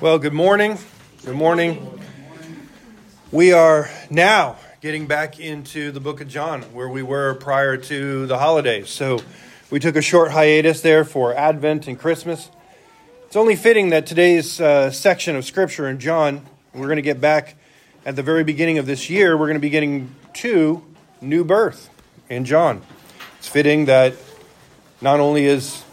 Well, good morning. Good morning. We are now getting back into the book of John, where we were prior to the holidays. So we took a short hiatus there for Advent and Christmas. It's only fitting that today's uh, section of Scripture in John, we're going to get back at the very beginning of this year, we're going to be getting to new birth in John. It's fitting that not only is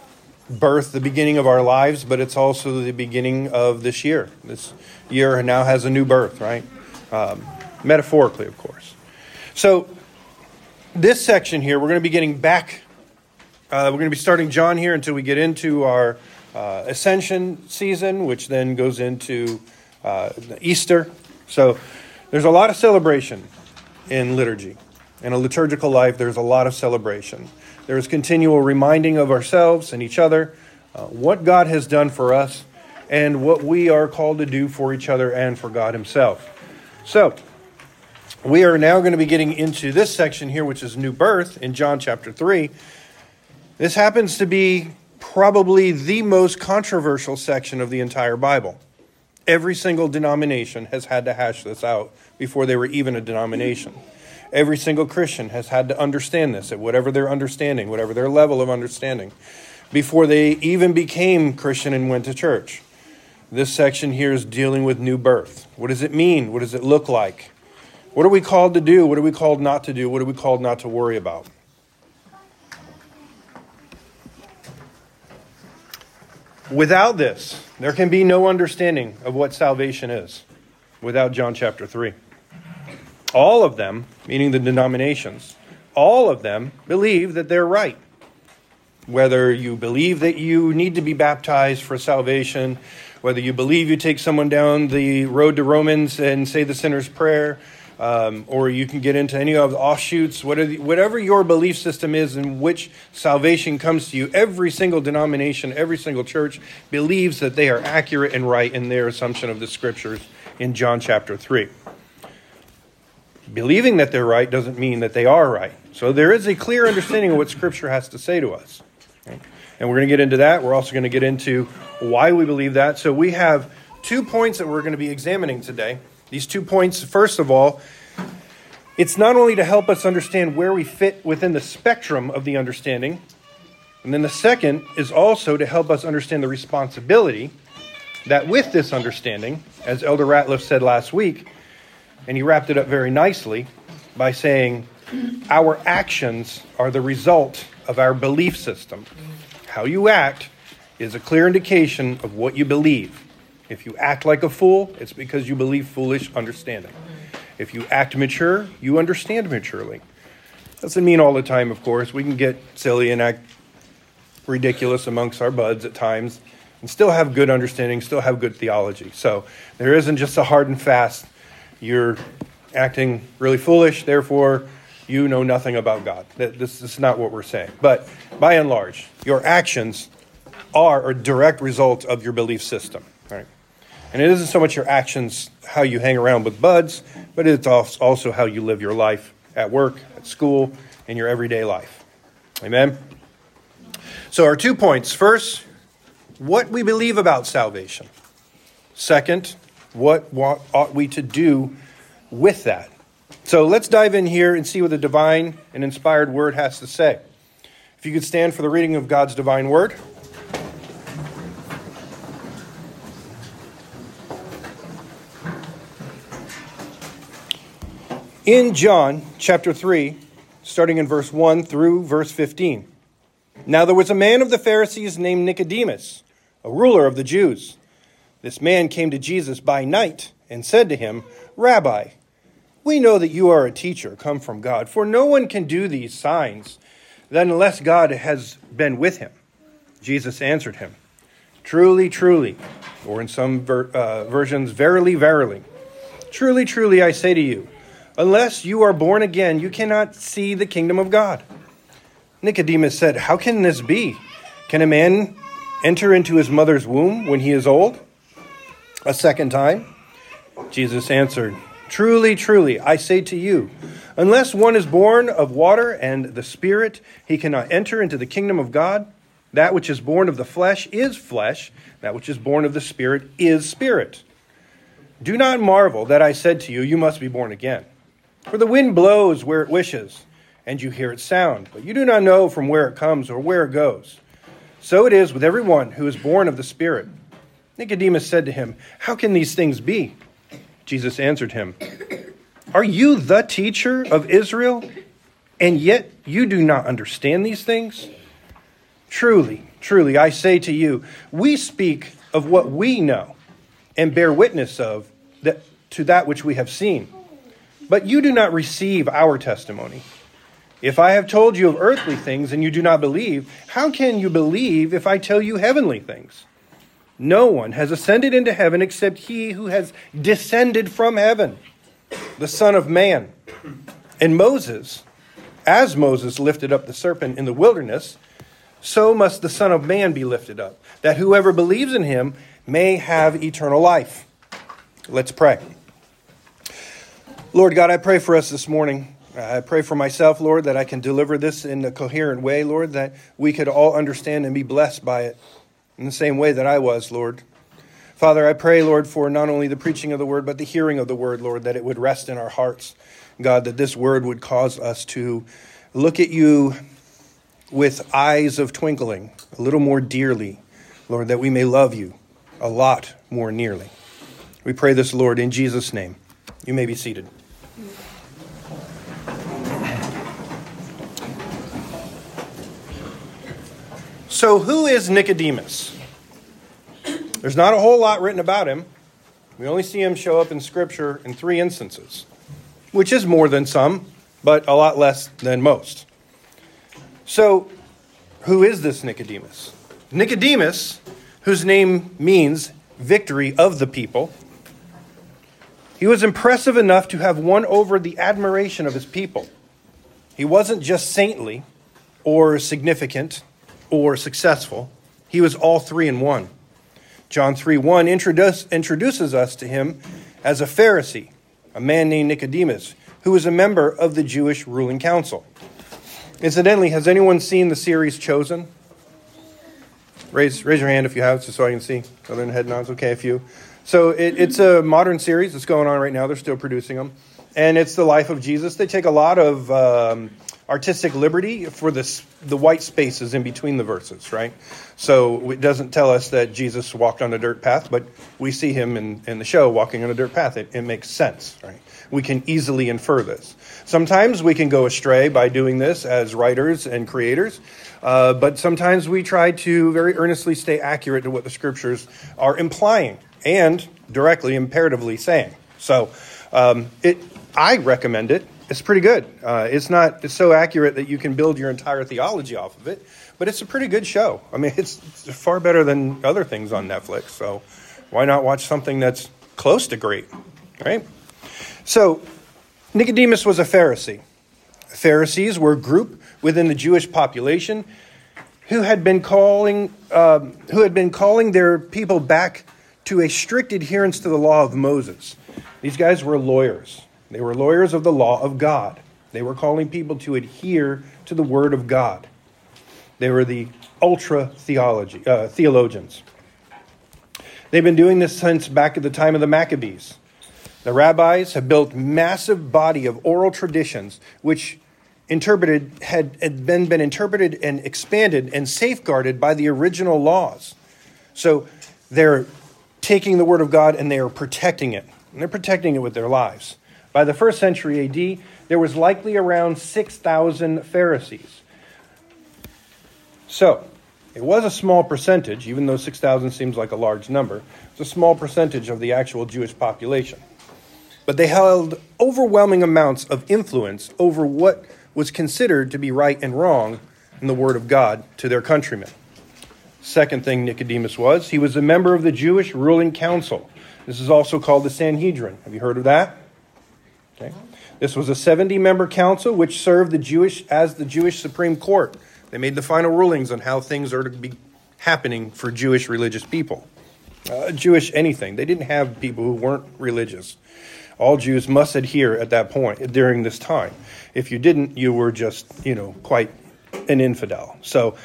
birth the beginning of our lives, but it's also the beginning of this year. This year now has a new birth, right? Um, metaphorically, of course. So, this section here, we're going to be getting back. Uh, we're going to be starting John here until we get into our uh, Ascension season, which then goes into uh, Easter. So, there's a lot of celebration in liturgy. In a liturgical life, there's a lot of celebration. There is continual reminding of ourselves and each other uh, what God has done for us and what we are called to do for each other and for God Himself. So, we are now going to be getting into this section here, which is new birth in John chapter 3. This happens to be probably the most controversial section of the entire Bible. Every single denomination has had to hash this out before they were even a denomination. Every single Christian has had to understand this at whatever their understanding, whatever their level of understanding, before they even became Christian and went to church. This section here is dealing with new birth. What does it mean? What does it look like? What are we called to do? What are we called not to do? What are we called not to worry about? Without this, there can be no understanding of what salvation is without John chapter 3 all of them, meaning the denominations, all of them believe that they're right. Whether you believe that you need to be baptized for salvation, whether you believe you take someone down the road to Romans and say the sinner's prayer, um, or you can get into any of the offshoots, whatever your belief system is in which salvation comes to you, every single denomination, every single church believes that they are accurate and right in their assumption of the scriptures in John chapter 3 believing that they're right doesn't mean that they are right. So there is a clear understanding of what Scripture has to say to us. Okay? And we're going to get into that. We're also going to get into why we believe that. So we have two points that we're going to be examining today. These two points, first of all, it's not only to help us understand where we fit within the spectrum of the understanding, and then the second is also to help us understand the responsibility that with this understanding, as Elder Ratliff said last week, and he wrapped it up very nicely by saying, Our actions are the result of our belief system. How you act is a clear indication of what you believe. If you act like a fool, it's because you believe foolish understanding. If you act mature, you understand maturely. Doesn't mean all the time, of course. We can get silly and act ridiculous amongst our buds at times and still have good understanding, still have good theology. So there isn't just a hard and fast you're acting really foolish, therefore you know nothing about God. This is not what we're saying. But by and large, your actions are a direct result of your belief system. Right? And it isn't so much your actions, how you hang around with buds, but it's also how you live your life at work, at school, in your everyday life. Amen? So, our two points. First, what we believe about salvation. Second, what, what ought we to do with that? So let's dive in here and see what the divine and inspired word has to say. If you could stand for the reading of God's divine word. In John chapter 3, starting in verse 1 through verse 15. Now there was a man of the Pharisees named Nicodemus, a ruler of the Jews. This man came to Jesus by night and said to him, Rabbi, we know that you are a teacher come from God, for no one can do these signs then unless God has been with him. Jesus answered him, Truly, truly, or in some ver- uh, versions, verily, verily. Truly, truly, I say to you, unless you are born again, you cannot see the kingdom of God. Nicodemus said, How can this be? Can a man enter into his mother's womb when he is old? A second time? Jesus answered, Truly, truly, I say to you, unless one is born of water and the Spirit, he cannot enter into the kingdom of God. That which is born of the flesh is flesh, that which is born of the Spirit is spirit. Do not marvel that I said to you, You must be born again. For the wind blows where it wishes, and you hear its sound, but you do not know from where it comes or where it goes. So it is with everyone who is born of the Spirit. Nicodemus said to him, How can these things be? Jesus answered him, Are you the teacher of Israel, and yet you do not understand these things? Truly, truly, I say to you, we speak of what we know and bear witness of that, to that which we have seen. But you do not receive our testimony. If I have told you of earthly things and you do not believe, how can you believe if I tell you heavenly things? No one has ascended into heaven except he who has descended from heaven, the Son of Man. And Moses, as Moses lifted up the serpent in the wilderness, so must the Son of Man be lifted up, that whoever believes in him may have eternal life. Let's pray. Lord God, I pray for us this morning. I pray for myself, Lord, that I can deliver this in a coherent way, Lord, that we could all understand and be blessed by it in the same way that I was, Lord. Father, I pray, Lord, for not only the preaching of the word, but the hearing of the word, Lord, that it would rest in our hearts. God, that this word would cause us to look at you with eyes of twinkling, a little more dearly, Lord, that we may love you a lot more nearly. We pray this, Lord, in Jesus' name. You may be seated. So, who is Nicodemus? There's not a whole lot written about him. We only see him show up in Scripture in three instances, which is more than some, but a lot less than most. So, who is this Nicodemus? Nicodemus, whose name means victory of the people, he was impressive enough to have won over the admiration of his people. He wasn't just saintly or significant or successful, he was all three in one. John 3 1 introduce, introduces us to him as a Pharisee, a man named Nicodemus, who was a member of the Jewish ruling council. Incidentally, has anyone seen the series Chosen? Raise, raise your hand if you have, just so I can see. Other than head nods, okay, a few. So it, it's a modern series that's going on right now. They're still producing them, and it's the life of Jesus. They take a lot of um, artistic liberty for this, the white spaces in between the verses, right? So it doesn't tell us that Jesus walked on a dirt path, but we see him in, in the show walking on a dirt path. It, it makes sense, right? We can easily infer this. Sometimes we can go astray by doing this as writers and creators, uh, but sometimes we try to very earnestly stay accurate to what the scriptures are implying and directly, imperatively saying. So um, it, I recommend it. It's pretty good. Uh, it's not it's so accurate that you can build your entire theology off of it, but it's a pretty good show. I mean, it's, it's far better than other things on Netflix. So why not watch something that's close to great, right? So Nicodemus was a Pharisee. Pharisees were a group within the Jewish population who had been calling um, who had been calling their people back to a strict adherence to the law of Moses. These guys were lawyers. They were lawyers of the law of God. They were calling people to adhere to the word of God. They were the ultra theology uh, theologians. They've been doing this since back at the time of the Maccabees. The rabbis have built massive body of oral traditions which interpreted had, had been, been interpreted and expanded and safeguarded by the original laws. So they're taking the word of God and they are protecting it. And they're protecting it with their lives. By the first century AD, there was likely around 6,000 Pharisees. So, it was a small percentage, even though 6,000 seems like a large number. It's a small percentage of the actual Jewish population but they held overwhelming amounts of influence over what was considered to be right and wrong in the Word of God to their countrymen. Second thing Nicodemus was, he was a member of the Jewish ruling council. This is also called the Sanhedrin. Have you heard of that? Okay. This was a 70 member council which served the Jewish as the Jewish Supreme Court. They made the final rulings on how things are to be happening for Jewish religious people. Uh, Jewish anything. They didn't have people who weren't religious. All Jews must adhere at that point during this time. If you didn't, you were just, you know, quite an infidel. So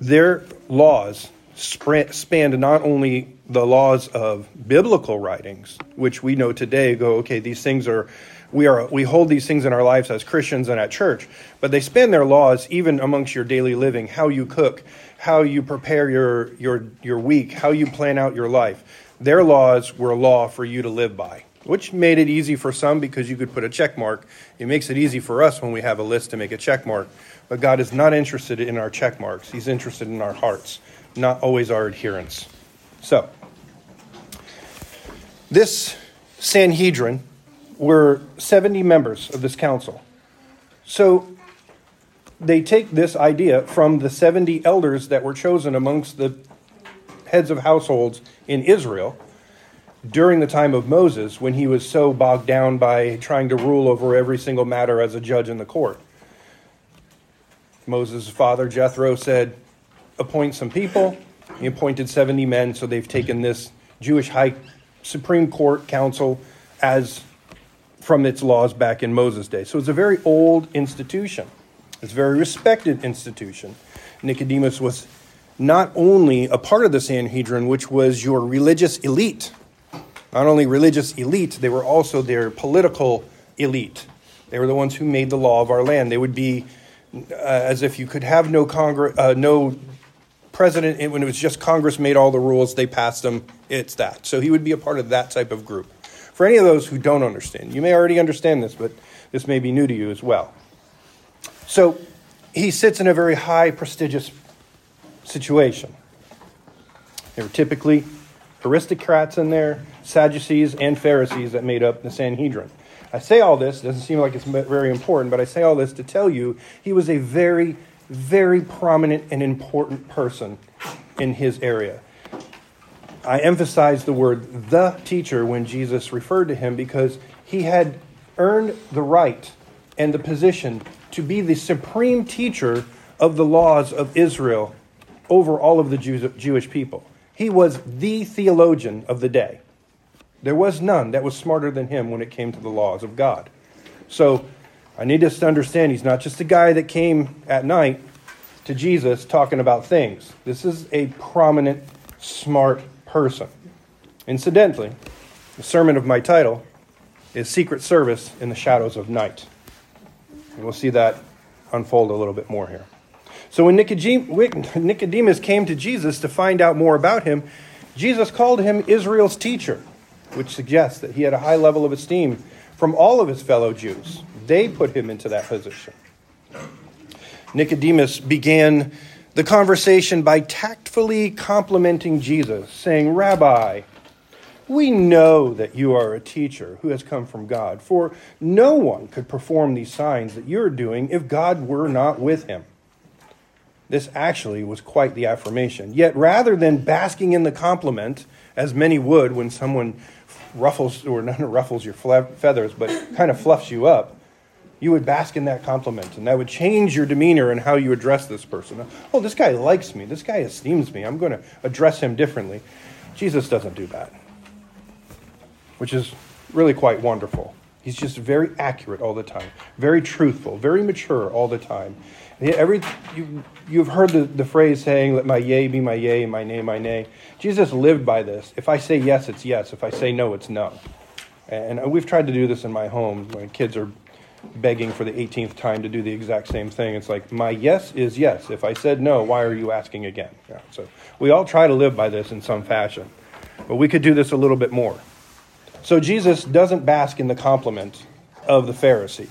their laws spanned not only the laws of biblical writings, which we know today go, okay, these things are, we are, we hold these things in our lives as Christians and at church, but they span their laws even amongst your daily living, how you cook, how you prepare your, your, your week, how you plan out your life. Their laws were a law for you to live by, which made it easy for some because you could put a check mark. It makes it easy for us when we have a list to make a check mark. But God is not interested in our check marks, He's interested in our hearts not always our adherence. So, this Sanhedrin were 70 members of this council. So, they take this idea from the 70 elders that were chosen amongst the heads of households in Israel during the time of Moses when he was so bogged down by trying to rule over every single matter as a judge in the court. Moses' father Jethro said, appoint some people. He appointed 70 men, so they've taken this Jewish High Supreme Court Council as from its laws back in Moses' day. So it's a very old institution. It's a very respected institution. Nicodemus was not only a part of the Sanhedrin, which was your religious elite, not only religious elite, they were also their political elite. They were the ones who made the law of our land. They would be uh, as if you could have no Congress, uh, no president, when it was just Congress made all the rules, they passed them, it's that. So he would be a part of that type of group. For any of those who don't understand, you may already understand this, but this may be new to you as well. So he sits in a very high, prestigious situation. There were typically aristocrats in there, Sadducees, and Pharisees that made up the Sanhedrin. I say all this, doesn't seem like it's very important, but I say all this to tell you he was a very very prominent and important person in his area. I emphasize the word the teacher when Jesus referred to him because he had earned the right and the position to be the supreme teacher of the laws of Israel over all of the Jewish people. He was the theologian of the day. There was none that was smarter than him when it came to the laws of God. So I need us to understand he's not just a guy that came at night to Jesus talking about things. This is a prominent, smart person. Incidentally, the sermon of my title is Secret Service in the Shadows of Night. And we'll see that unfold a little bit more here. So when Nicodemus came to Jesus to find out more about him, Jesus called him Israel's teacher, which suggests that he had a high level of esteem from all of his fellow Jews. They put him into that position. Nicodemus began the conversation by tactfully complimenting Jesus, saying, Rabbi, we know that you are a teacher who has come from God, for no one could perform these signs that you're doing if God were not with him. This actually was quite the affirmation. Yet rather than basking in the compliment, as many would when someone ruffles, or not ruffles your feathers, but kind of fluffs you up, you would bask in that compliment, and that would change your demeanor and how you address this person. Oh, this guy likes me. This guy esteems me. I'm going to address him differently. Jesus doesn't do that, which is really quite wonderful. He's just very accurate all the time, very truthful, very mature all the time. Every, you, you've heard the, the phrase saying, Let my yea be my yea, my nay, my nay. Jesus lived by this. If I say yes, it's yes. If I say no, it's no. And we've tried to do this in my home My kids are begging for the 18th time to do the exact same thing. It's like, my yes is yes. If I said no, why are you asking again? Yeah, so we all try to live by this in some fashion, but we could do this a little bit more. So Jesus doesn't bask in the compliment of the Pharisee.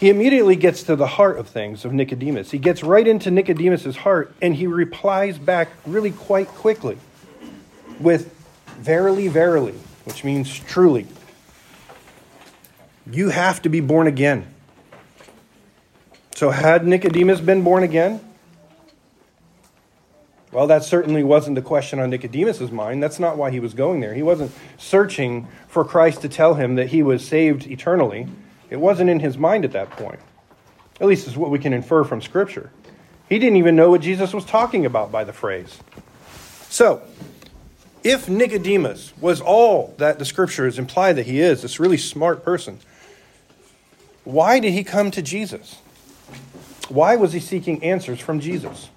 He immediately gets to the heart of things of Nicodemus. He gets right into Nicodemus's heart and he replies back really quite quickly with verily, verily, which means truly. You have to be born again. So, had Nicodemus been born again? Well, that certainly wasn't the question on Nicodemus's mind. That's not why he was going there. He wasn't searching for Christ to tell him that he was saved eternally. It wasn't in his mind at that point. At least is what we can infer from Scripture. He didn't even know what Jesus was talking about by the phrase. So, if Nicodemus was all that the Scriptures imply that he is, this really smart person, why did he come to Jesus? Why was he seeking answers from Jesus?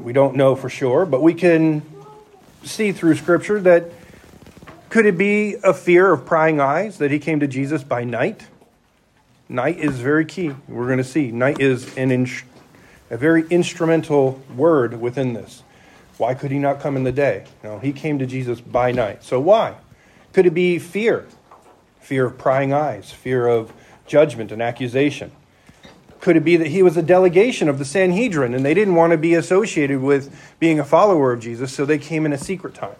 We don't know for sure, but we can see through Scripture that could it be a fear of prying eyes that he came to Jesus by night? Night is very key. We're going to see. Night is an in, a very instrumental word within this. Why could he not come in the day? No, he came to Jesus by night. So why? Could it be fear? Fear of prying eyes, fear of judgment and accusation. Could it be that he was a delegation of the Sanhedrin and they didn't want to be associated with being a follower of Jesus, so they came in a secret time?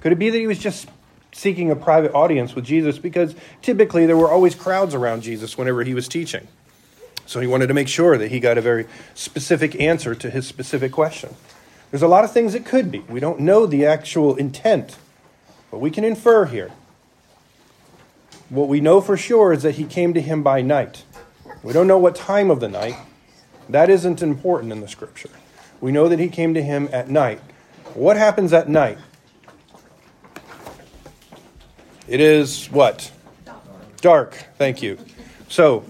Could it be that he was just seeking a private audience with Jesus because typically there were always crowds around Jesus whenever he was teaching? So he wanted to make sure that he got a very specific answer to his specific question. There's a lot of things it could be. We don't know the actual intent, but we can infer here. What we know for sure is that he came to him by night. We don't know what time of the night. That isn't important in the scripture. We know that he came to him at night. What happens at night? It is what? Dark. Thank you. So,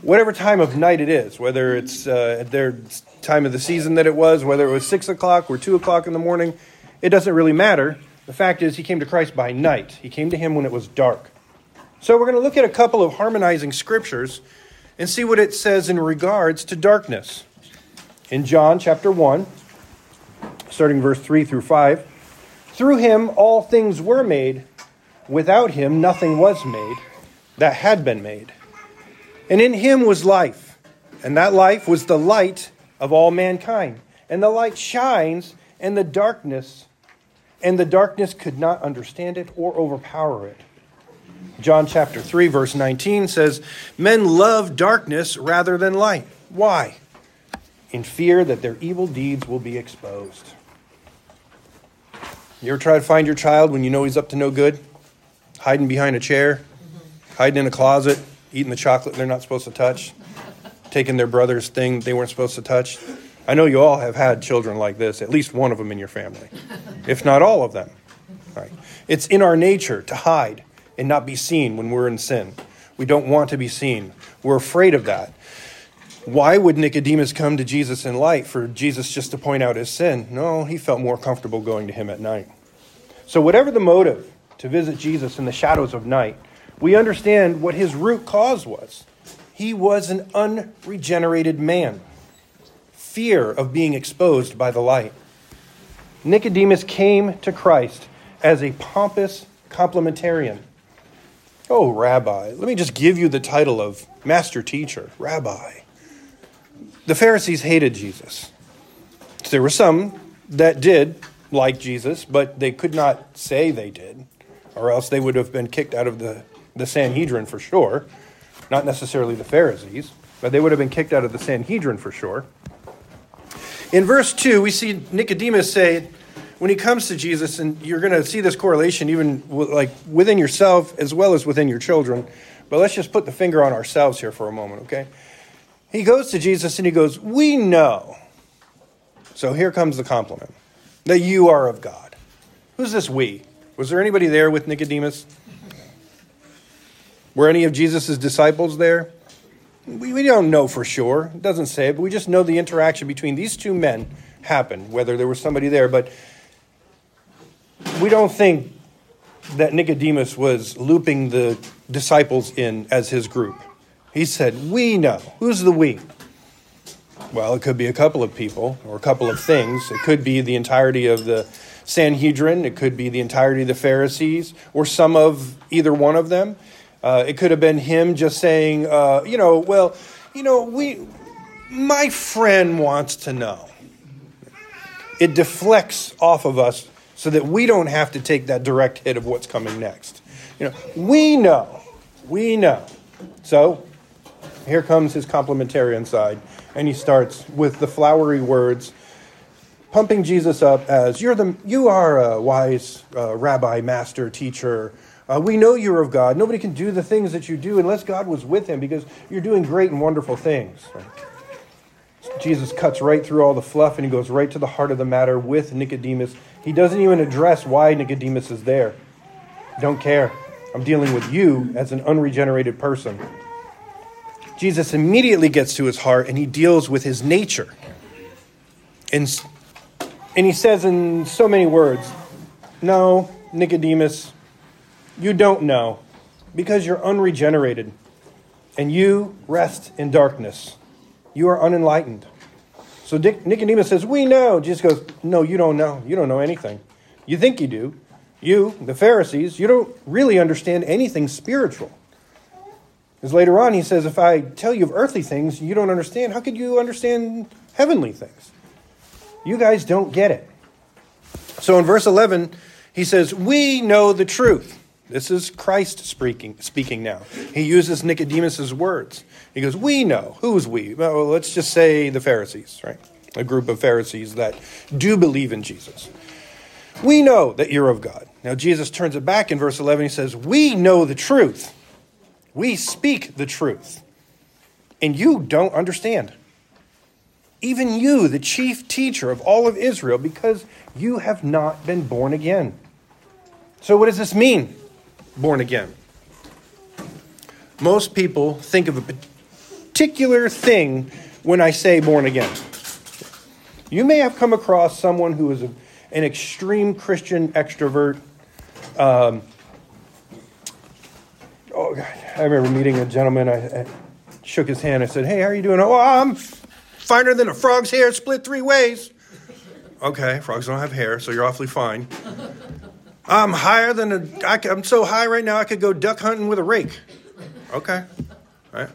whatever time of night it is, whether it's uh, at their time of the season that it was, whether it was 6 o'clock or 2 o'clock in the morning, it doesn't really matter. The fact is, he came to Christ by night. He came to him when it was dark. So, we're going to look at a couple of harmonizing scriptures and see what it says in regards to darkness. In John chapter 1, starting verse 3 through 5, through him all things were made, without him nothing was made that had been made. And in him was life, and that life was the light of all mankind. And the light shines, and the darkness, and the darkness could not understand it or overpower it. John chapter 3, verse 19 says, Men love darkness rather than light. Why? In fear that their evil deeds will be exposed. You ever try to find your child when you know he's up to no good? Hiding behind a chair, hiding in a closet, eating the chocolate they're not supposed to touch, taking their brother's thing they weren't supposed to touch. I know you all have had children like this, at least one of them in your family, if not all of them. It's in our nature to hide and not be seen when we're in sin. We don't want to be seen. We're afraid of that. Why would Nicodemus come to Jesus in light for Jesus just to point out his sin? No, he felt more comfortable going to him at night. So, whatever the motive to visit Jesus in the shadows of night, we understand what his root cause was. He was an unregenerated man, fear of being exposed by the light. Nicodemus came to Christ as a pompous complementarian. Oh, Rabbi, let me just give you the title of Master Teacher, Rabbi. The Pharisees hated Jesus. There were some that did like Jesus, but they could not say they did, or else they would have been kicked out of the the Sanhedrin for sure, not necessarily the Pharisees, but they would have been kicked out of the Sanhedrin for sure. In verse 2, we see Nicodemus say, when he comes to Jesus, and you're going to see this correlation even like within yourself as well as within your children. But let's just put the finger on ourselves here for a moment, okay? He goes to Jesus and he goes, We know. So here comes the compliment that you are of God. Who's this we? Was there anybody there with Nicodemus? Were any of Jesus' disciples there? We, we don't know for sure. It doesn't say it, but we just know the interaction between these two men happened, whether there was somebody there. But we don't think that Nicodemus was looping the disciples in as his group. He said, We know. Who's the we? Well, it could be a couple of people or a couple of things. It could be the entirety of the Sanhedrin, it could be the entirety of the Pharisees, or some of either one of them. Uh, it could have been him just saying, uh, you know, well, you know, we, my friend wants to know. It deflects off of us so that we don't have to take that direct hit of what's coming next. You know, we know, we know. So here comes his complementarian side, and he starts with the flowery words, pumping Jesus up as you're the you are a wise uh, rabbi, master, teacher. Uh, we know you're of God. Nobody can do the things that you do unless God was with him because you're doing great and wonderful things. Jesus cuts right through all the fluff and he goes right to the heart of the matter with Nicodemus. He doesn't even address why Nicodemus is there. Don't care. I'm dealing with you as an unregenerated person. Jesus immediately gets to his heart and he deals with his nature. And And he says in so many words, No, Nicodemus, you don't know because you're unregenerated and you rest in darkness. You are unenlightened. So Nicodemus says, We know. Jesus goes, No, you don't know. You don't know anything. You think you do. You, the Pharisees, you don't really understand anything spiritual. Because later on he says, If I tell you of earthly things you don't understand, how could you understand heavenly things? You guys don't get it. So in verse 11, he says, We know the truth. This is Christ speaking, speaking now. He uses Nicodemus's words. He goes, We know. Who's we? Well, let's just say the Pharisees, right? A group of Pharisees that do believe in Jesus. We know that you're of God. Now, Jesus turns it back in verse 11. He says, We know the truth. We speak the truth. And you don't understand even you, the chief teacher of all of Israel, because you have not been born again. So, what does this mean, born again? Most people think of a particular thing when I say born again. You may have come across someone who is a, an extreme Christian extrovert. Um, oh, God. I remember meeting a gentleman. I, I shook his hand. I said, Hey, how are you doing? Oh, I'm finer than a frog's hair split three ways. Okay, frogs don't have hair, so you're awfully fine. I'm higher than a. I, I'm so high right now I could go duck hunting with a rake. Okay, right.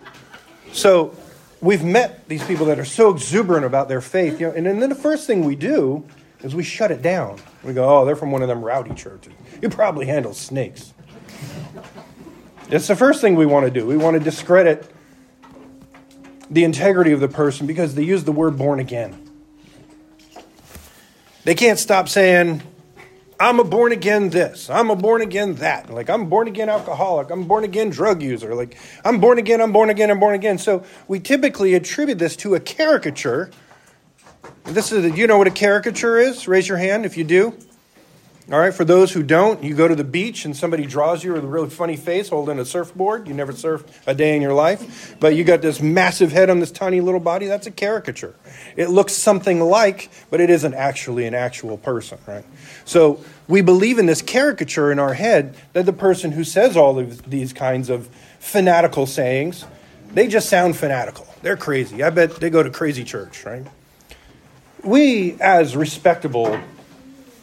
So we've met these people that are so exuberant about their faith, you know, and then the first thing we do is we shut it down. We go, oh, they're from one of them rowdy churches. You probably handle snakes. It's the first thing we want to do. We want to discredit the integrity of the person because they use the word born again. They can't stop saying, I'm a born again this, I'm a born again that. Like, I'm born again alcoholic, I'm born again drug user. Like, I'm born again, I'm born again, I'm born again. So we typically attribute this to a caricature. This is, you know what a caricature is? Raise your hand if you do. All right, for those who don't, you go to the beach and somebody draws you with a really funny face holding a surfboard. You never surfed a day in your life, but you got this massive head on this tiny little body. That's a caricature. It looks something like, but it isn't actually an actual person, right? So we believe in this caricature in our head that the person who says all of these kinds of fanatical sayings, they just sound fanatical. They're crazy. I bet they go to crazy church, right? We, as respectable,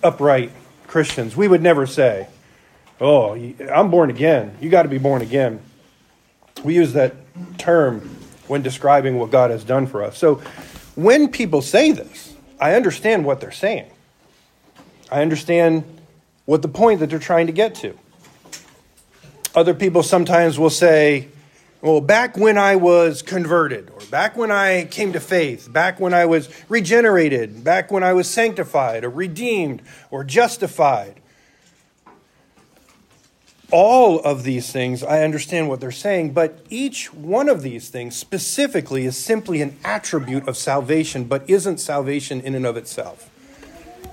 upright, Christians, we would never say, Oh, I'm born again. You got to be born again. We use that term when describing what God has done for us. So when people say this, I understand what they're saying. I understand what the point that they're trying to get to. Other people sometimes will say, well, back when I was converted, or back when I came to faith, back when I was regenerated, back when I was sanctified, or redeemed, or justified. All of these things, I understand what they're saying, but each one of these things specifically is simply an attribute of salvation, but isn't salvation in and of itself.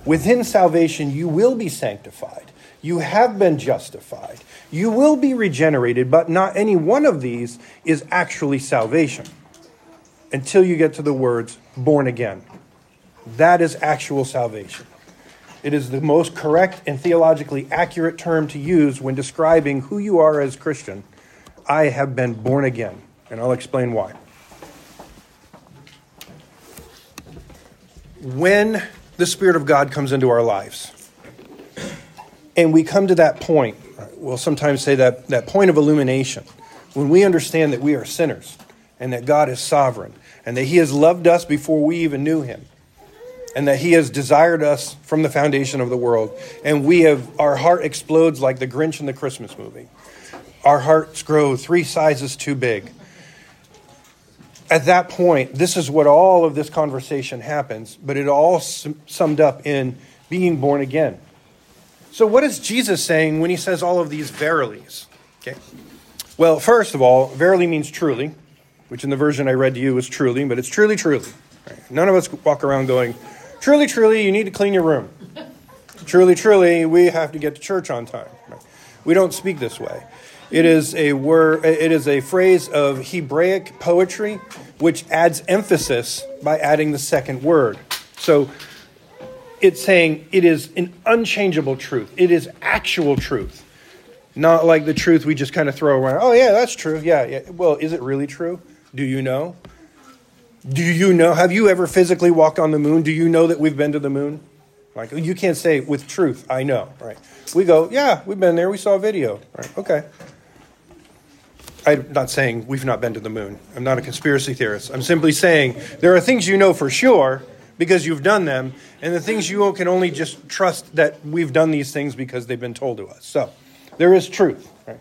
Within salvation, you will be sanctified, you have been justified, you will be regenerated, but not any one of these is actually salvation until you get to the words born again. That is actual salvation. It is the most correct and theologically accurate term to use when describing who you are as Christian. I have been born again, and I'll explain why. When the Spirit of God comes into our lives, and we come to that point we'll sometimes say that, that point of illumination, when we understand that we are sinners and that God is sovereign and that He has loved us before we even knew Him and that He has desired us from the foundation of the world, and we have our heart explodes like the Grinch in the Christmas movie. Our hearts grow three sizes too big. At that point, this is what all of this conversation happens, but it all summed up in being born again. So, what is Jesus saying when he says all of these verilies? Okay. Well, first of all, verily means truly, which in the version I read to you was truly, but it's truly, truly. Right? None of us walk around going, truly, truly, you need to clean your room. truly, truly, we have to get to church on time. Right? We don't speak this way. It is a word. It is a phrase of Hebraic poetry, which adds emphasis by adding the second word. So it's saying it is an unchangeable truth. It is actual truth. Not like the truth we just kind of throw around. Oh, yeah, that's true. Yeah, yeah. Well, is it really true? Do you know? Do you know? Have you ever physically walked on the moon? Do you know that we've been to the moon? Like, you can't say with truth, I know, right? We go, yeah, we've been there. We saw a video. Right, okay. I'm not saying we've not been to the moon. I'm not a conspiracy theorist. I'm simply saying there are things you know for sure because you've done them, and the things you can only just trust that we've done these things because they've been told to us. So there is truth. Right?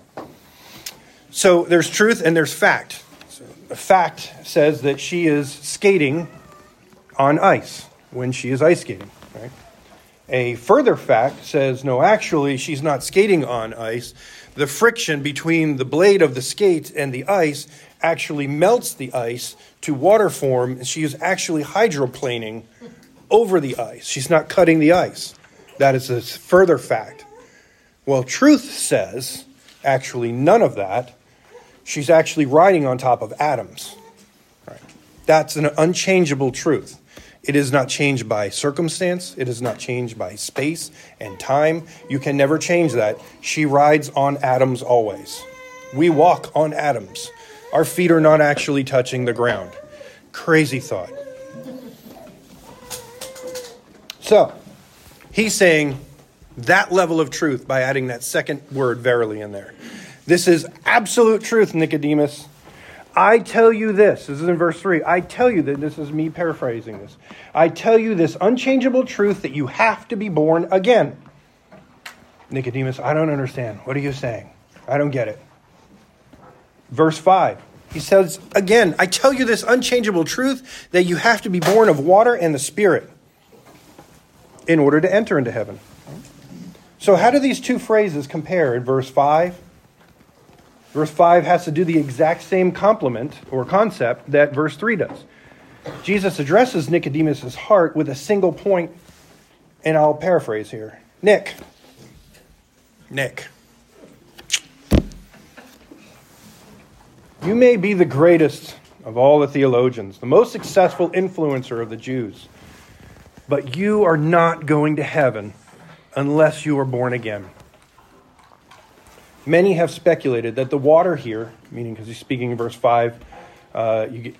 So there's truth and there's fact. So fact says that she is skating on ice when she is ice skating. Right? A further fact says no, actually, she's not skating on ice. The friction between the blade of the skate and the ice actually melts the ice to water form, and she is actually hydroplaning over the ice. She's not cutting the ice. That is a further fact. Well, truth says actually none of that. She's actually riding on top of atoms. Right. That's an unchangeable truth. It is not changed by circumstance. It is not changed by space and time. You can never change that. She rides on atoms always. We walk on atoms. Our feet are not actually touching the ground. Crazy thought. So, he's saying that level of truth by adding that second word, verily, in there. This is absolute truth, Nicodemus. I tell you this, this is in verse 3. I tell you that, this is me paraphrasing this. I tell you this unchangeable truth that you have to be born again. Nicodemus, I don't understand. What are you saying? I don't get it. Verse 5. He says, again, I tell you this unchangeable truth that you have to be born of water and the Spirit in order to enter into heaven. So, how do these two phrases compare in verse 5 Verse 5 has to do the exact same complement or concept that verse 3 does. Jesus addresses Nicodemus' heart with a single point, and I'll paraphrase here. Nick, Nick, you may be the greatest of all the theologians, the most successful influencer of the Jews, but you are not going to heaven unless you are born again. Many have speculated that the water here, meaning because he's speaking in verse 5, uh, you get,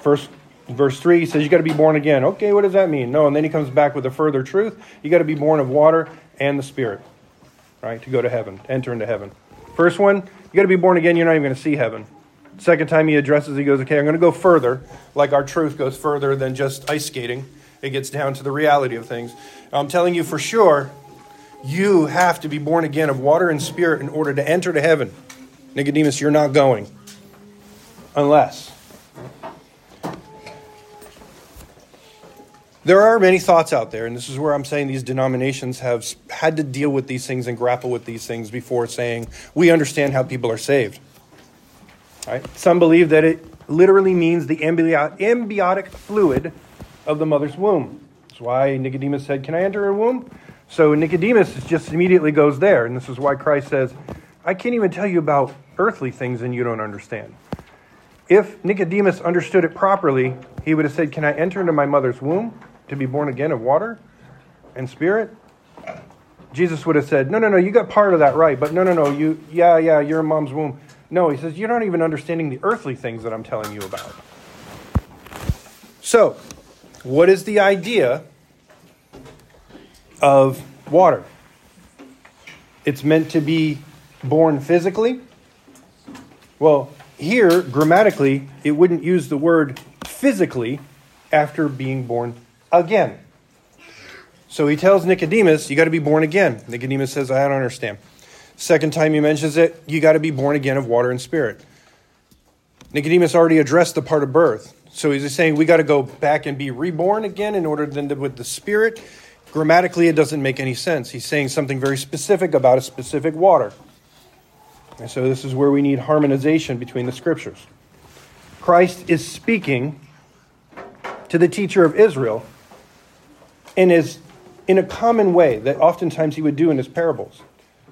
first verse 3 he says you got to be born again. Okay, what does that mean? No, and then he comes back with a further truth. You got to be born of water and the Spirit, right, to go to heaven, enter into heaven. First one, you got to be born again, you're not even going to see heaven. Second time he addresses, he goes, okay, I'm going to go further, like our truth goes further than just ice skating. It gets down to the reality of things. I'm telling you for sure, you have to be born again of water and spirit in order to enter to heaven. Nicodemus, you're not going. Unless. There are many thoughts out there, and this is where I'm saying these denominations have had to deal with these things and grapple with these things before saying we understand how people are saved. Right? Some believe that it literally means the amniotic fluid of the mother's womb. That's why Nicodemus said, Can I enter a womb? So Nicodemus just immediately goes there, and this is why Christ says, I can't even tell you about earthly things and you don't understand. If Nicodemus understood it properly, he would have said, Can I enter into my mother's womb to be born again of water and spirit? Jesus would have said, No, no, no, you got part of that right, but no, no, no, you, yeah, yeah, you're in mom's womb. No, he says, You're not even understanding the earthly things that I'm telling you about. So, what is the idea of water. It's meant to be born physically. Well, here, grammatically, it wouldn't use the word physically after being born again. So he tells Nicodemus, You got to be born again. Nicodemus says, I don't understand. Second time he mentions it, you got to be born again of water and spirit. Nicodemus already addressed the part of birth. So he's saying we got to go back and be reborn again in order then to, with the spirit Grammatically, it doesn't make any sense. He's saying something very specific about a specific water. And so, this is where we need harmonization between the scriptures. Christ is speaking to the teacher of Israel and is in a common way that oftentimes he would do in his parables.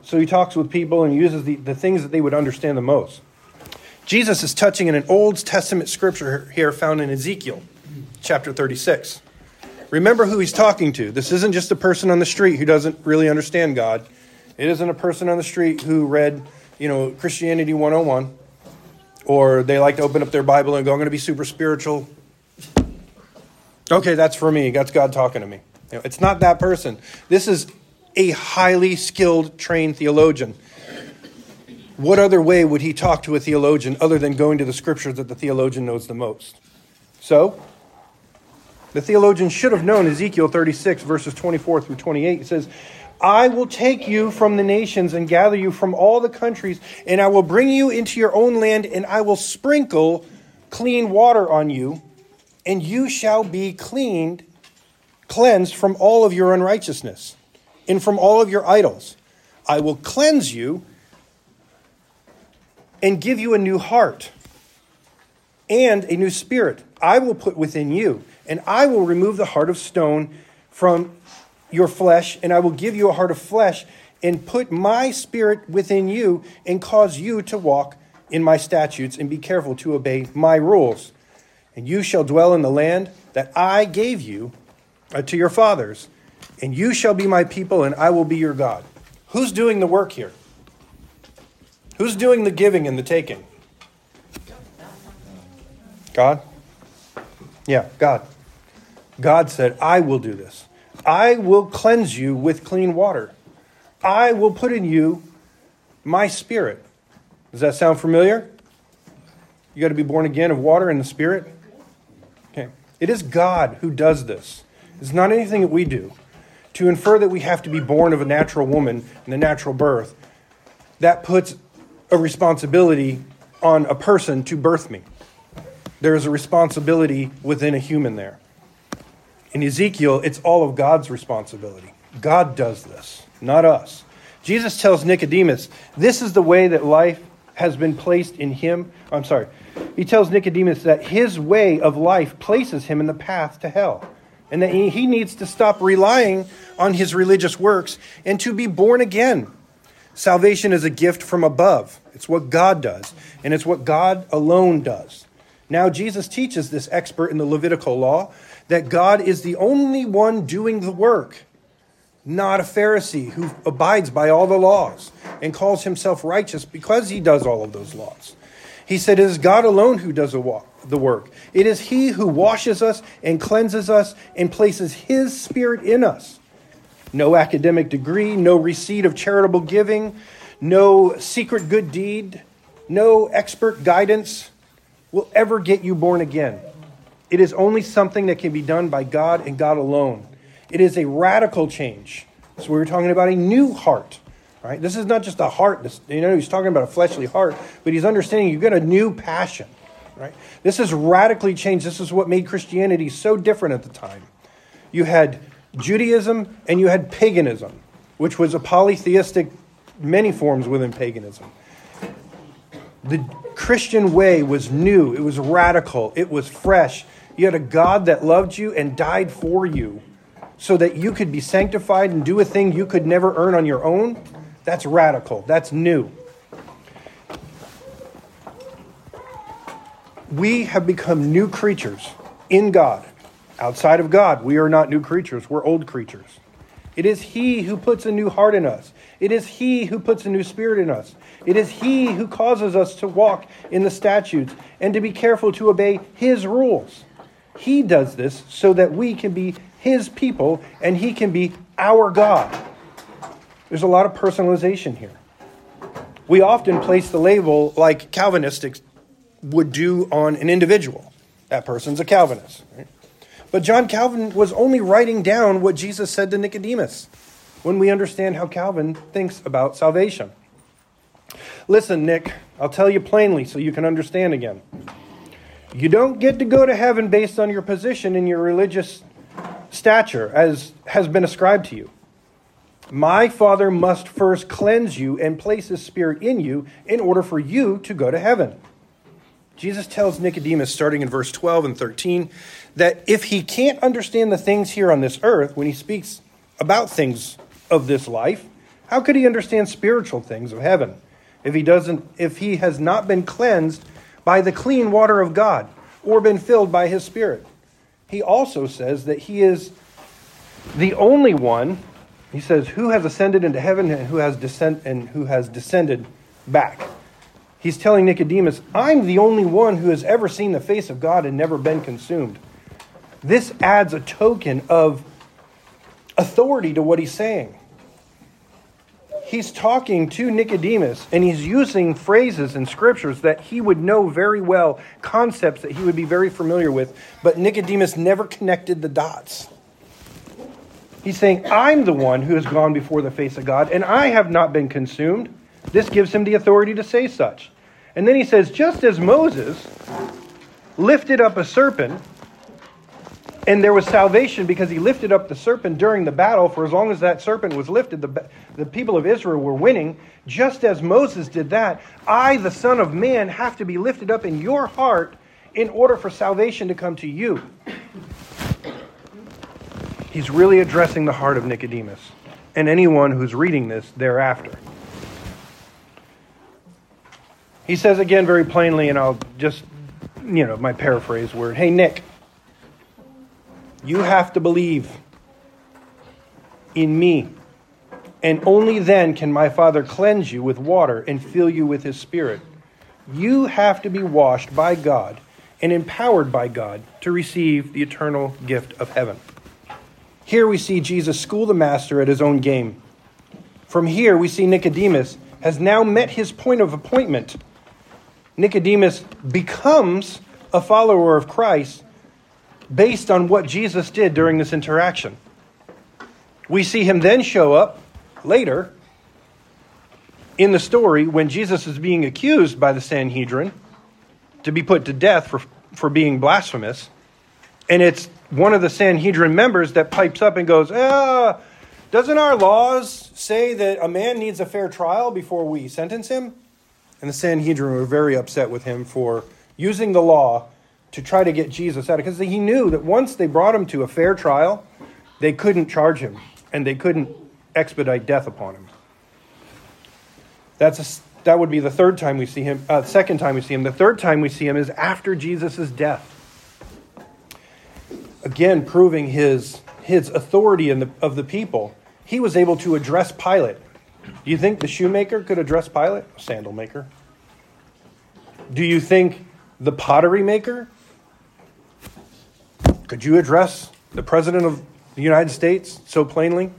So he talks with people and uses the, the things that they would understand the most. Jesus is touching in an Old Testament scripture here found in Ezekiel chapter 36. Remember who he's talking to. This isn't just a person on the street who doesn't really understand God. It isn't a person on the street who read, you know, Christianity 101 or they like to open up their Bible and go, I'm going to be super spiritual. Okay, that's for me. That's God talking to me. You know, it's not that person. This is a highly skilled, trained theologian. What other way would he talk to a theologian other than going to the scriptures that the theologian knows the most? So, the theologian should have known Ezekiel 36, verses 24 through 28. It says, I will take you from the nations and gather you from all the countries, and I will bring you into your own land, and I will sprinkle clean water on you, and you shall be cleaned, cleansed from all of your unrighteousness and from all of your idols. I will cleanse you and give you a new heart and a new spirit. I will put within you, and I will remove the heart of stone from your flesh, and I will give you a heart of flesh, and put my spirit within you, and cause you to walk in my statutes, and be careful to obey my rules. And you shall dwell in the land that I gave you uh, to your fathers, and you shall be my people, and I will be your God. Who's doing the work here? Who's doing the giving and the taking? God? Yeah, God. God said, I will do this. I will cleanse you with clean water. I will put in you my spirit. Does that sound familiar? You got to be born again of water and the spirit? Okay. It is God who does this. It's not anything that we do. To infer that we have to be born of a natural woman and a natural birth, that puts a responsibility on a person to birth me. There is a responsibility within a human there. In Ezekiel, it's all of God's responsibility. God does this, not us. Jesus tells Nicodemus, This is the way that life has been placed in him. I'm sorry. He tells Nicodemus that his way of life places him in the path to hell, and that he needs to stop relying on his religious works and to be born again. Salvation is a gift from above. It's what God does, and it's what God alone does. Now, Jesus teaches this expert in the Levitical law that God is the only one doing the work, not a Pharisee who abides by all the laws and calls himself righteous because he does all of those laws. He said, It is God alone who does the work. It is He who washes us and cleanses us and places His Spirit in us. No academic degree, no receipt of charitable giving, no secret good deed, no expert guidance will ever get you born again. It is only something that can be done by God and God alone. It is a radical change. So we were talking about a new heart, right? This is not just a heart. This, you know, he's talking about a fleshly heart, but he's understanding you get a new passion, right? This has radically changed. This is what made Christianity so different at the time. You had Judaism and you had paganism, which was a polytheistic many forms within paganism. The Christian way was new, it was radical, it was fresh. You had a God that loved you and died for you so that you could be sanctified and do a thing you could never earn on your own. That's radical, that's new. We have become new creatures in God. Outside of God, we are not new creatures, we're old creatures. It is He who puts a new heart in us. It is He who puts a new spirit in us. It is He who causes us to walk in the statutes and to be careful to obey His rules. He does this so that we can be His people and He can be our God. There's a lot of personalization here. We often place the label like Calvinists would do on an individual. That person's a Calvinist. Right? But John Calvin was only writing down what Jesus said to Nicodemus when we understand how Calvin thinks about salvation. Listen, Nick, I'll tell you plainly so you can understand again. You don't get to go to heaven based on your position in your religious stature, as has been ascribed to you. My Father must first cleanse you and place His Spirit in you in order for you to go to heaven. Jesus tells Nicodemus, starting in verse 12 and 13, that if he can't understand the things here on this earth, when he speaks about things of this life, how could he understand spiritual things of heaven? if he doesn't if he has not been cleansed by the clean water of God or been filled by his spirit. He also says that he is the only one, he says, who has ascended into heaven and who has descend and who has descended back. He's telling Nicodemus, I'm the only one who has ever seen the face of God and never been consumed. This adds a token of authority to what he's saying. He's talking to Nicodemus and he's using phrases and scriptures that he would know very well, concepts that he would be very familiar with, but Nicodemus never connected the dots. He's saying, I'm the one who has gone before the face of God, and I have not been consumed. This gives him the authority to say such. And then he says, just as Moses lifted up a serpent, and there was salvation because he lifted up the serpent during the battle, for as long as that serpent was lifted, the, the people of Israel were winning. Just as Moses did that, I, the Son of Man, have to be lifted up in your heart in order for salvation to come to you. He's really addressing the heart of Nicodemus and anyone who's reading this thereafter. He says again very plainly, and I'll just, you know, my paraphrase word Hey, Nick, you have to believe in me. And only then can my Father cleanse you with water and fill you with his Spirit. You have to be washed by God and empowered by God to receive the eternal gift of heaven. Here we see Jesus school the master at his own game. From here, we see Nicodemus has now met his point of appointment Nicodemus becomes a follower of Christ based on what Jesus did during this interaction. We see him then show up later in the story when Jesus is being accused by the Sanhedrin to be put to death for, for being blasphemous. And it's one of the Sanhedrin members that pipes up and goes, ah, Doesn't our laws say that a man needs a fair trial before we sentence him? And the Sanhedrin were very upset with him for using the law to try to get Jesus out. Because he knew that once they brought him to a fair trial, they couldn't charge him and they couldn't expedite death upon him. That's a, that would be the third time we see him, uh, second time we see him. The third time we see him is after Jesus' death. Again, proving his, his authority in the, of the people. He was able to address Pilate do you think the shoemaker could address Pilate? Sandal maker. Do you think the pottery maker? Could you address the President of the United States so plainly?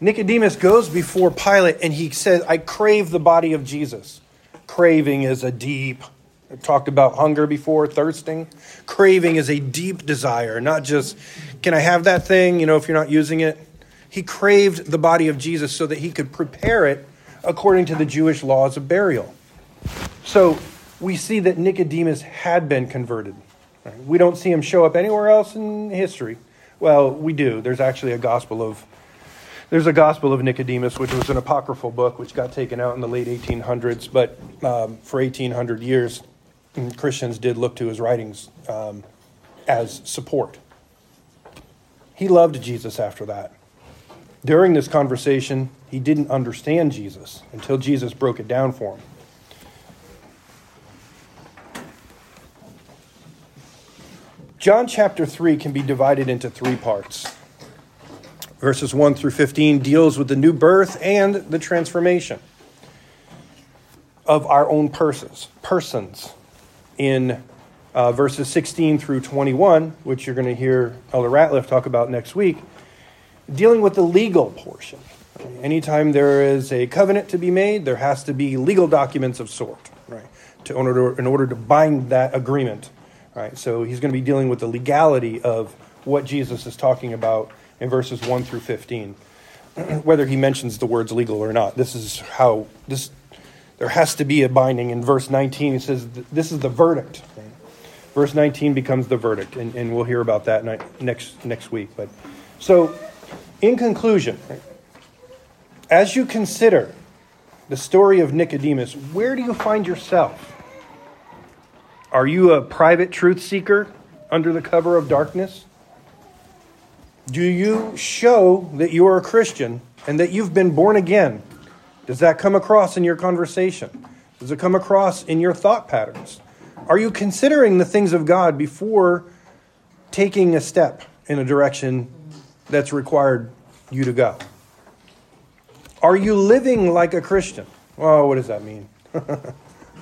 Nicodemus goes before Pilate and he says, I crave the body of Jesus. Craving is a deep, I talked about hunger before, thirsting. Craving is a deep desire, not just, can I have that thing, you know, if you're not using it? He craved the body of Jesus so that he could prepare it according to the Jewish laws of burial. So we see that Nicodemus had been converted. We don't see him show up anywhere else in history. Well, we do. There's actually a gospel of there's a gospel of Nicodemus, which was an apocryphal book which got taken out in the late 1800s. But um, for 1800 years, Christians did look to his writings um, as support. He loved Jesus after that. During this conversation, he didn't understand Jesus until Jesus broke it down for him. John chapter 3 can be divided into three parts. Verses 1 through 15 deals with the new birth and the transformation of our own persons. Persons. In uh, verses 16 through 21, which you're going to hear Elder Ratliff talk about next week, dealing with the legal portion. Anytime there is a covenant to be made, there has to be legal documents of sort, right? To, in, order, in order to bind that agreement, right? So he's going to be dealing with the legality of what Jesus is talking about in verses 1 through 15. Whether he mentions the words legal or not, this is how this there has to be a binding. In verse 19, he says, This is the verdict. Verse 19 becomes the verdict, and, and we'll hear about that next, next week. But so in conclusion, as you consider the story of Nicodemus, where do you find yourself? Are you a private truth seeker under the cover of darkness? Do you show that you are a Christian and that you've been born again? Does that come across in your conversation? Does it come across in your thought patterns? Are you considering the things of God before taking a step in a direction that's required you to go? Are you living like a Christian? Well, what does that mean?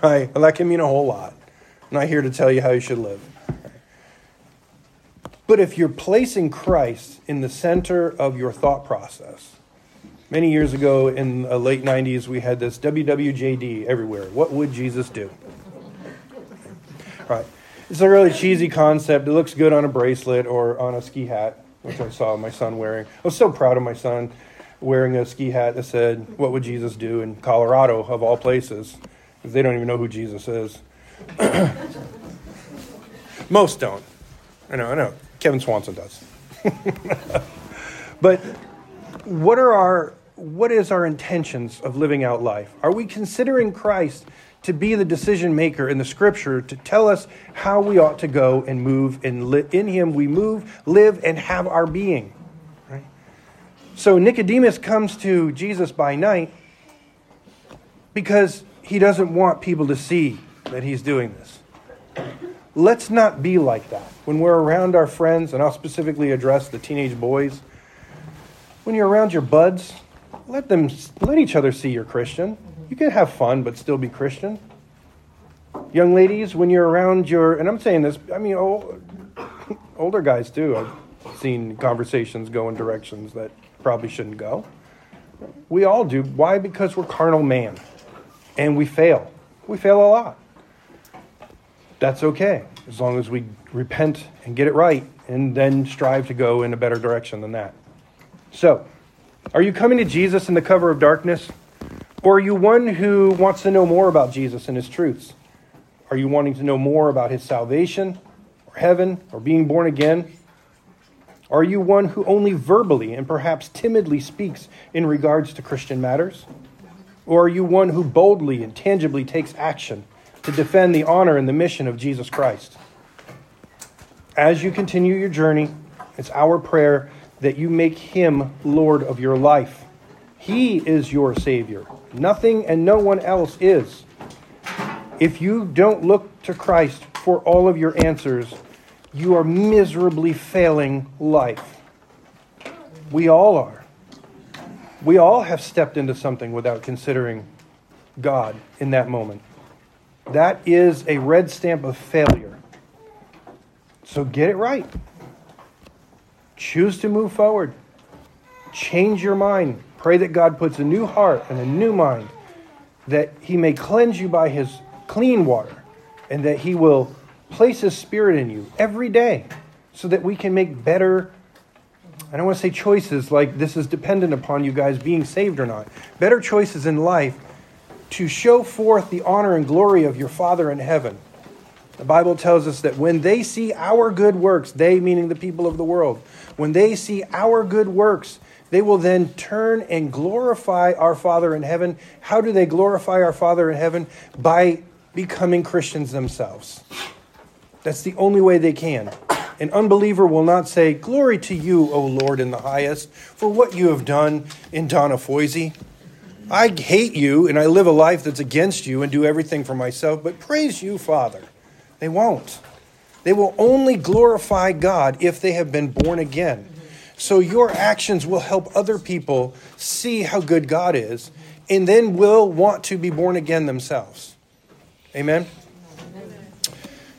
right? Well, that can mean a whole lot. I'm not here to tell you how you should live. But if you're placing Christ in the center of your thought process, many years ago in the late 90s, we had this WWJD everywhere. What would Jesus do? Right. It's a really cheesy concept. It looks good on a bracelet or on a ski hat, which I saw my son wearing. I was so proud of my son wearing a ski hat that said, What would Jesus do in Colorado, of all places? Because they don't even know who Jesus is. Most don't. I know, I know. Kevin Swanson does. but what are our what is our intentions of living out life? Are we considering Christ to be the decision maker in the scripture to tell us how we ought to go and move and li- in him we move, live and have our being? Right? So Nicodemus comes to Jesus by night because he doesn't want people to see that he's doing this. Let's not be like that. When we're around our friends, and I'll specifically address the teenage boys, when you're around your buds, let them let each other see you're Christian. You can have fun but still be Christian. Young ladies, when you're around your and I'm saying this, I mean old, older guys too. I've seen conversations go in directions that probably shouldn't go. We all do. Why? Because we're carnal man. And we fail. We fail a lot that's okay as long as we repent and get it right and then strive to go in a better direction than that. So, are you coming to Jesus in the cover of darkness? Or are you one who wants to know more about Jesus and his truths? Are you wanting to know more about his salvation or heaven or being born again? Are you one who only verbally and perhaps timidly speaks in regards to Christian matters? Or are you one who boldly and tangibly takes action to defend the honor and the mission of Jesus Christ. As you continue your journey, it's our prayer that you make him Lord of your life. He is your Savior. Nothing and no one else is. If you don't look to Christ for all of your answers, you are miserably failing life. We all are. We all have stepped into something without considering God in that moment. That is a red stamp of failure. So get it right. Choose to move forward. Change your mind. Pray that God puts a new heart and a new mind, that He may cleanse you by His clean water, and that He will place His Spirit in you every day so that we can make better. I don't want to say choices like this is dependent upon you guys being saved or not. Better choices in life to show forth the honor and glory of your Father in heaven. The Bible tells us that when they see our good works, they, meaning the people of the world, when they see our good works, they will then turn and glorify our Father in heaven. How do they glorify our Father in heaven? By becoming Christians themselves. That's the only way they can. An unbeliever will not say, Glory to you, O Lord, in the highest, for what you have done in Donna Foisy." I hate you and I live a life that's against you and do everything for myself, but praise you, Father. They won't. They will only glorify God if they have been born again. So your actions will help other people see how good God is and then will want to be born again themselves. Amen?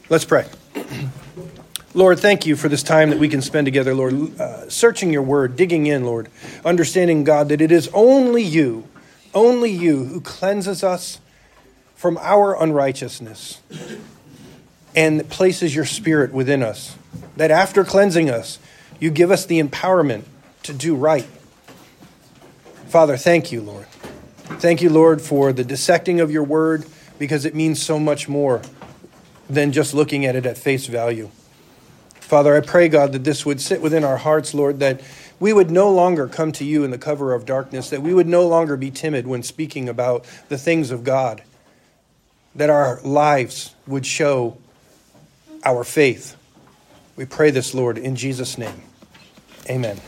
Let's pray. Lord, thank you for this time that we can spend together, Lord, uh, searching your word, digging in, Lord, understanding, God, that it is only you only you who cleanses us from our unrighteousness and places your spirit within us. That after cleansing us, you give us the empowerment to do right. Father, thank you, Lord. Thank you, Lord, for the dissecting of your word because it means so much more than just looking at it at face value. Father, I pray, God, that this would sit within our hearts, Lord, that we would no longer come to you in the cover of darkness, that we would no longer be timid when speaking about the things of God, that our lives would show our faith. We pray this, Lord, in Jesus' name. Amen.